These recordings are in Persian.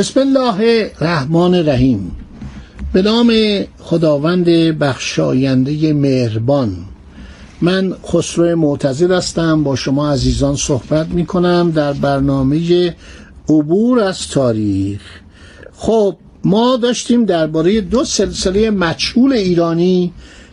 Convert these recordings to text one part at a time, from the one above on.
بسم الله الرحمن الرحیم. به نام خداوند بخشاینده مهربان. من خسرو معتزد هستم. با شما عزیزان صحبت می کنم در برنامه عبور از تاریخ. خب ما داشتیم درباره دو سلسله مجهول ایرانی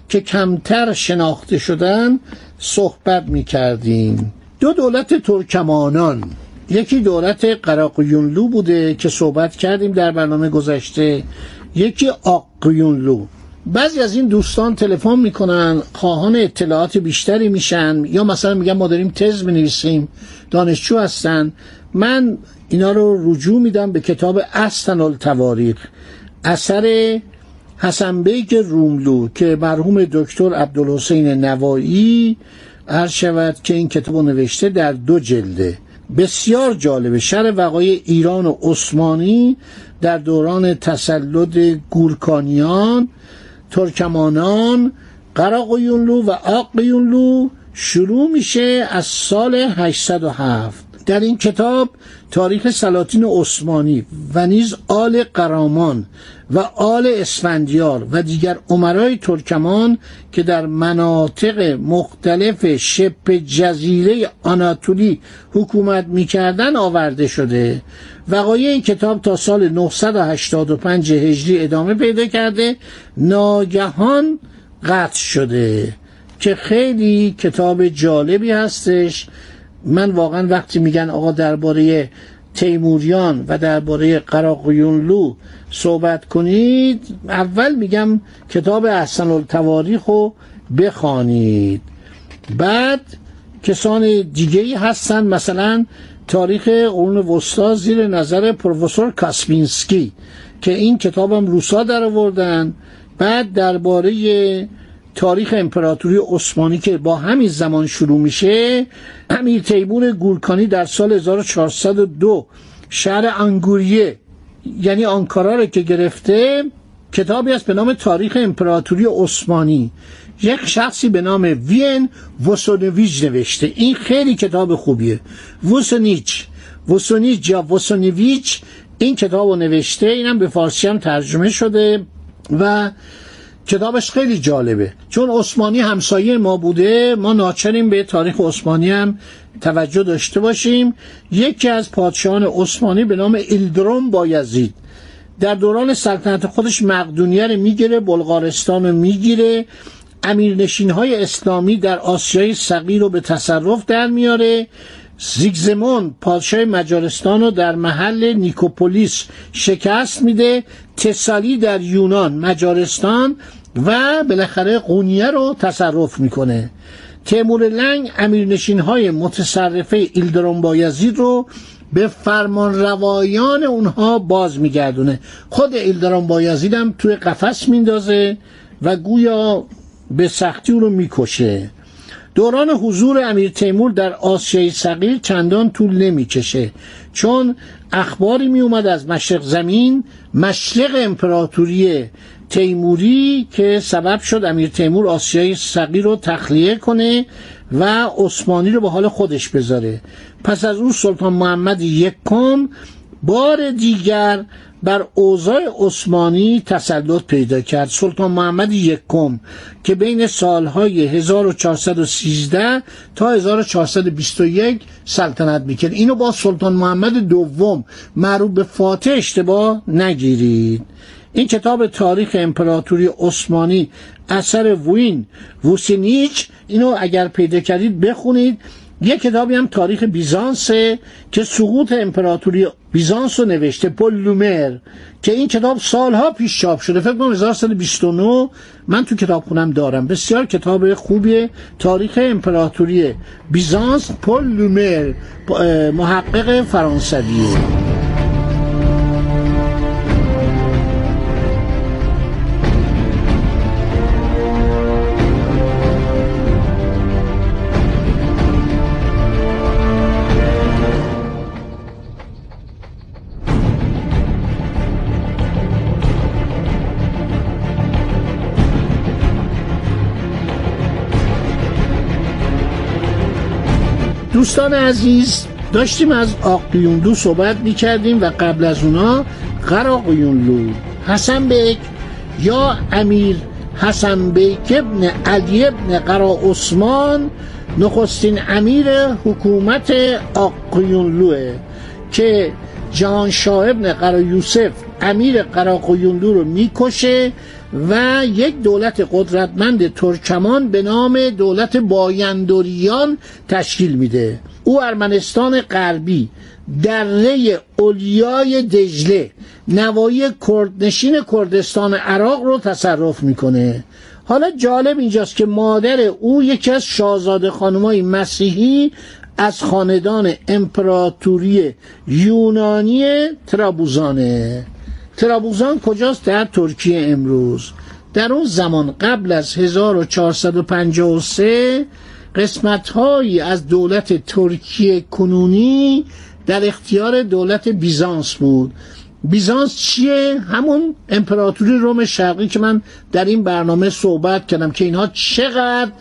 که کمتر شناخته شدن صحبت می کردیم دو دولت ترکمانان. یکی دولت قراقیونلو بوده که صحبت کردیم در برنامه گذشته. یکی آقیونلو. بعضی از این دوستان تلفن می‌کنن خواهان اطلاعات بیشتری میشن یا مثلا میگن ما داریم تز می‌نویسیم دانشجو هستن. من اینا رو رجوع میدم به کتاب اصلا التواریخ. اثر حسن بیگ روملو که مرحوم دکتر عبدالحسین نوایی عرض شود که این کتاب نوشته در دو جلده. بسیار جالبه شر وقای ایران و عثمانی در دوران تسلط گورکانیان ترکمانان قراقیونلو و آقیونلو شروع میشه از سال 807 در این کتاب تاریخ سلاطین عثمانی و نیز آل قرامان و آل اسفندیار و دیگر عمرای ترکمان که در مناطق مختلف شبه جزیره آناتولی حکومت می‌کردن آورده شده وقایع این کتاب تا سال 985 هجری ادامه پیدا کرده ناگهان قطع شده که خیلی کتاب جالبی هستش من واقعا وقتی میگن آقا درباره تیموریان و درباره قراقیونلو صحبت کنید اول میگم کتاب احسن التواریخ رو بخوانید. بعد کسان دیگه ای هستن مثلا تاریخ قرون وسطا زیر نظر پروفسور کاسپینسکی که این کتابم روسا در آوردن. بعد درباره تاریخ امپراتوری عثمانی که با همین زمان شروع میشه امیر تیمور گورکانی در سال 1402 شهر انگوریه یعنی آنکارا رو که گرفته کتابی است به نام تاریخ امپراتوری عثمانی. یک شخصی به نام وین وسونویج نوشته. این خیلی کتاب خوبیه. وسونیچ. وسونیچ یا وسونویچ این کتاب رو نوشته اینم به فارسی هم ترجمه شده و کتابش خیلی جالبه. چون عثمانی همسایه ما بوده ما ناچریم به تاریخ عثمانی هم توجه داشته باشیم. یکی از پادشاهان عثمانی به نام ایلدروم بایزید. در دوران سلطنت خودش مقدونیه رو می‌گیره بلغارستان رو می‌گیره. امیرنشین های اسلامی در آسیای صغیر رو به تصرف در میاره. زیگزمون پادشاه مجارستان رو در محل نیکوپولیس شکست میده تسالی در یونان مجارستان و بالاخره قونیه رو تصرف می‌کنه. تیمور لنگ امیرنشین های متصرفه ایلدرون بایزید رو به فرمان روایان اونها باز میگردونه. خود ایلدرون بایزید هم توی قفس میندازه و گویا به سختی رو می‌کشه. دوران حضور امیر تیمور در آسیای صغیر چندان طول نمی‌کشه چون اخباری می اومد از مشرق زمین مشرق امپراتوری تیموری که سبب شد امیر تیمور آسیای صغیر رو تخلیه کنه و عثمانی رو به حال خودش بذاره. پس از اون سلطان محمد یکم بار دیگر بر اوضاع عثمانی تسلط پیدا کرد. سلطان محمد یکم که بین سالهای 1413 تا 1421 سلطنت می‌کرد. اینو با سلطان محمد دوم معروف به فاتح اشتباه نگیرید. این کتاب تاریخ امپراتوری عثمانی اثر وین ووسینیچ اینو اگر پیدا کردید بخونید. یک کتابی هم تاریخ بیزانس که سقوط امپراتوری بیزانس رو نوشته پل لومر که این کتاب سالها پیش چاپ شده. فکر کنم 1929 من تو کتاب خونم دارم. بسیار کتاب خوبیه تاریخ امپراتوری بیزانس پل لومر محقق فرانسویه دوستان عزیز داشتیم از آقیوندو صحبت می کردیم و قبل از اونا قراقیونلو حسن بیک یا امیر حسن بیک ابن علی ابن قرا عثمان نخستین امیر حکومت آقیونلوه که جهان شاه ابن قرا یوسف امیر قراقیونلو رو می‌کشه و یک دولت قدرتمند ترکمان به نام دولت بایندوریان تشکیل میده. او ارمنستان غربی دره اولیای دجله نوایی کردنشین کردستان عراق رو تصرف می‌کنه. حالا جالب اینجاست که مادر او یکی از شاهزاده خانمای مسیحی از خاندان امپراتوری یونانی ترابوزانه. ترابوزان کجاست؟ در ترکیه امروز. در اون زمان قبل از 1453 قسمت هایی از دولت ترکیه کنونی در اختیار دولت بیزانس بود. بیزانس چیه؟ همون امپراتوری روم شرقی که من در این برنامه صحبت کردم که اینها چقدر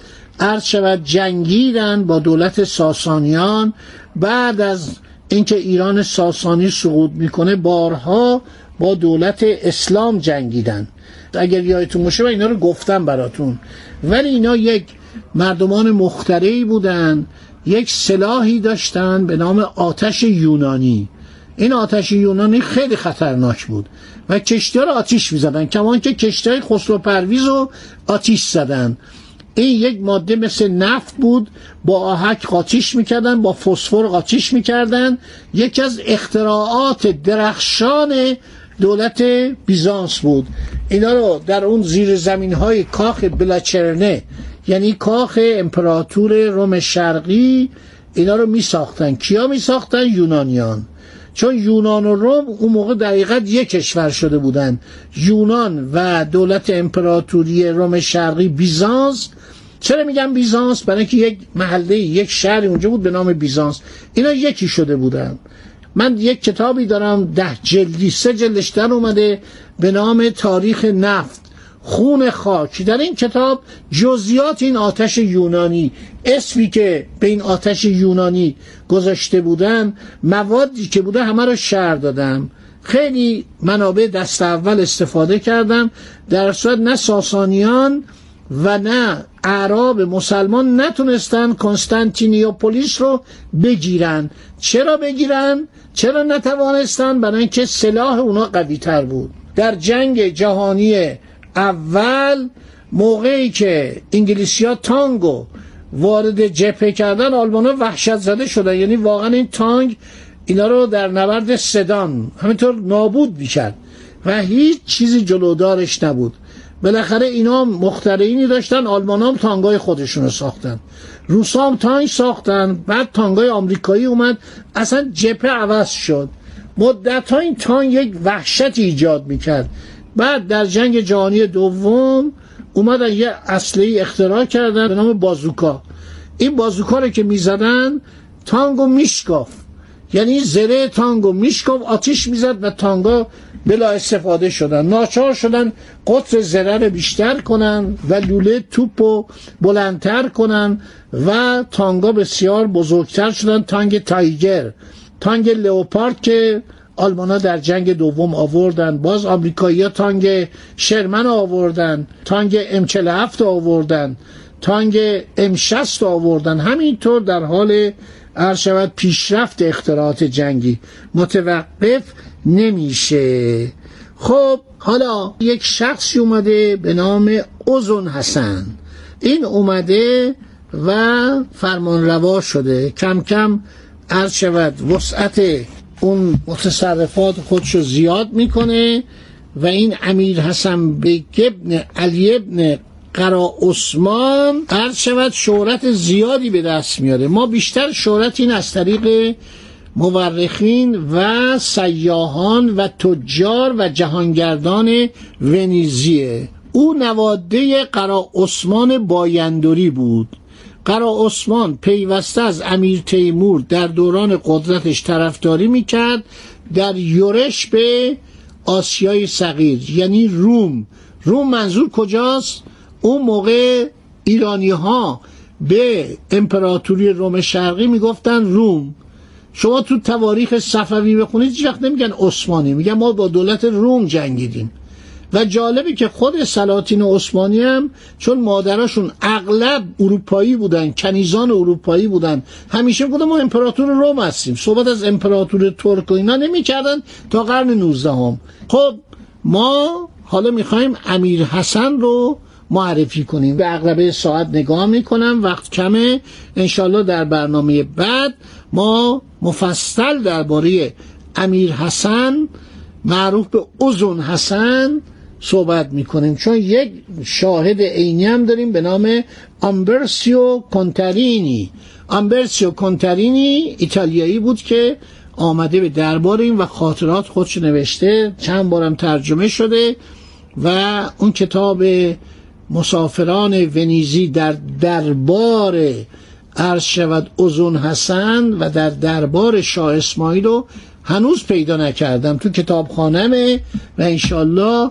عرض شود جنگیدن با دولت ساسانیان بعد از اینکه ایران ساسانی سقوط می‌کنه بارها با دولت اسلام جنگیدن. اگر یادتون باشه و اینا رو گفتم براتون. ولی اینا یک مردمان مخترعی بودن یک سلاحی داشتن به نام آتش یونانی. این آتش یونانی خیلی خطرناک بود و کشتی رو آتیش می‌زدن کمان که کشتی های خسرو پرویز رو آتیش زدن. این یک ماده مثل نفت بود با آهک قاطیش می‌کردن با فسفر قاطیش می‌کردن. یکی از اختراعات درخشان دولت بیزانس بود. اینا رو در اون زیر زمین های کاخ بلاچرنه یعنی کاخ امپراتور روم شرقی اینا رو می ساختن کیا می ساختن یونانیان. چون یونان و روم اون موقع دقیقا یک کشور شده بودن. یونان و دولت امپراتوری روم شرقی بیزانس. چرا میگم بیزانس؟ برای اینکه یک محله یک شهر اونجا بود به نام بیزانس. اینا یکی شده بودن. من یک کتابی دارم ده جلدی سه جلدش در اومده به نام تاریخ نفت خون خاک. در این کتاب جزیات این آتش یونانی اسمی که به این آتش یونانی گذاشته بودن موادی که بوده همه رو شهر دادم. خیلی منابع دست اول استفاده کردم در صورت نه ساسانیان و نه اعراب مسلمان نتونستن کنستانتینیوپولیس رو بگیرن چرا بگیرن؟ چرا نتوانستن؟ برای اینکه سلاح اونا قوی تر بود در جنگ جهانی اول موقعی که انگلیسی ها تانگو وارد جبهه کردن آلمان ها وحشت زده شدن یعنی واقعا این تانگ اینا رو در نبرد سدان همینطور نابود می‌کرد و هیچ چیزی جلودارش نبود بالاخره اینا مخترعینی داشتن آلمان هم تانگای خودشون رو ساختن. روسا هم تانگ ساختن بعد تانگای آمریکایی اومد. اصلا جپه عوض شد. مدت ها این تانگ یک وحشت ایجاد می‌کرد. بعد در جنگ جهانی دوم اومدن یه اصله اختراع کردن به نام بازوکا. این بازوکا رو که می‌زدن تانگو میشکاف یعنی زره تانگو میشکاف آتیش می‌زد و تانگا بلا استفاده شدن. ناچار شدن قطر زره رو بیشتر کنن و لوله توپ رو بلندتر کنن و تانگا بسیار بزرگتر شدن. تانگ تایگر تانگ لئوپارد که آلمان در جنگ دوم آوردن. باز آمریکایی تانگ شرمن آوردن تانگ ام هفت آوردن تانگ ام 60 آوردن. همینطور در حال عرض شود پیشرفت اختراعات جنگی. متوقف نمیشه. خب حالا یک شخصی اومده به نام اوزون حسن. این اومده و فرمان روا شده. کم کم عرض شود وسعت اون متصرفات خودشو زیاد می‌کنه و این امیر حسن بیگ ابن علی ابن قرا عثمان عرض شود شهرت زیادی به دست میاره. ما بیشتر شهرت این از طریق مورخین و سیاهان و تجار و جهانگردان ونیزیه. او نواده قرا عثمان بایندوری بود. قرا عثمان پیوسته از امیر تیمور در دوران قدرتش طرفداری می‌کرد در یورش به آسیای صغیر یعنی روم. روم منظور کجاست؟ اون موقع ایرانی ها به امپراتوری روم شرقی می‌گفتن روم. شما تو تواریخ صفوی بخونید هیچ وقت نمیگن عثمانی میگن ما با دولت روم جنگیدیم. و جالبی که خود سلاطین عثمانی هم چون مادراشون اغلب اروپایی بودن کنیزان اروپایی بودن همیشه بودن ما امپراتور روم هستیم. صحبت از امپراتور ترک و اینا نمی‌کردن تا قرن 19 هم. خب ما حالا می‌خوایم امیر حسن رو معرفی کنیم. به اقربه ساعت نگاه می‌کنم. وقت کمه. انشالله در برنامه بعد ما مفصل درباره امیر حسن معروف به اوزون حسن صحبت می‌کنیم. چون یک شاهد عینی هم داریم به نام آمبرسیو کنترینی آمبرسیو کنترینی ایتالیایی بود که آمده به دربار این و خاطرات خودش نوشته. چند بارم ترجمه شده و اون کتاب مسافران ونیزی در دربار عرض شود اوزون حسن و در دربار شاه اسماعیل رو هنوز پیدا نکردم تو کتابخانمه و انشالله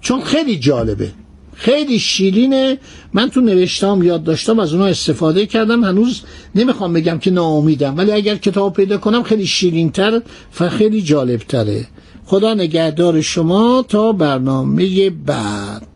چون خیلی جالبه. خیلی شیرینه. من تو نوشتم یاد داشتم از اونها استفاده کردم. هنوز نمی‌خوام بگم که ناامیدم ولی اگر کتاب پیدا کنم خیلی شیرینتر و خیلی جالبتره. خدا نگهدار شما. تا برنامه بعد.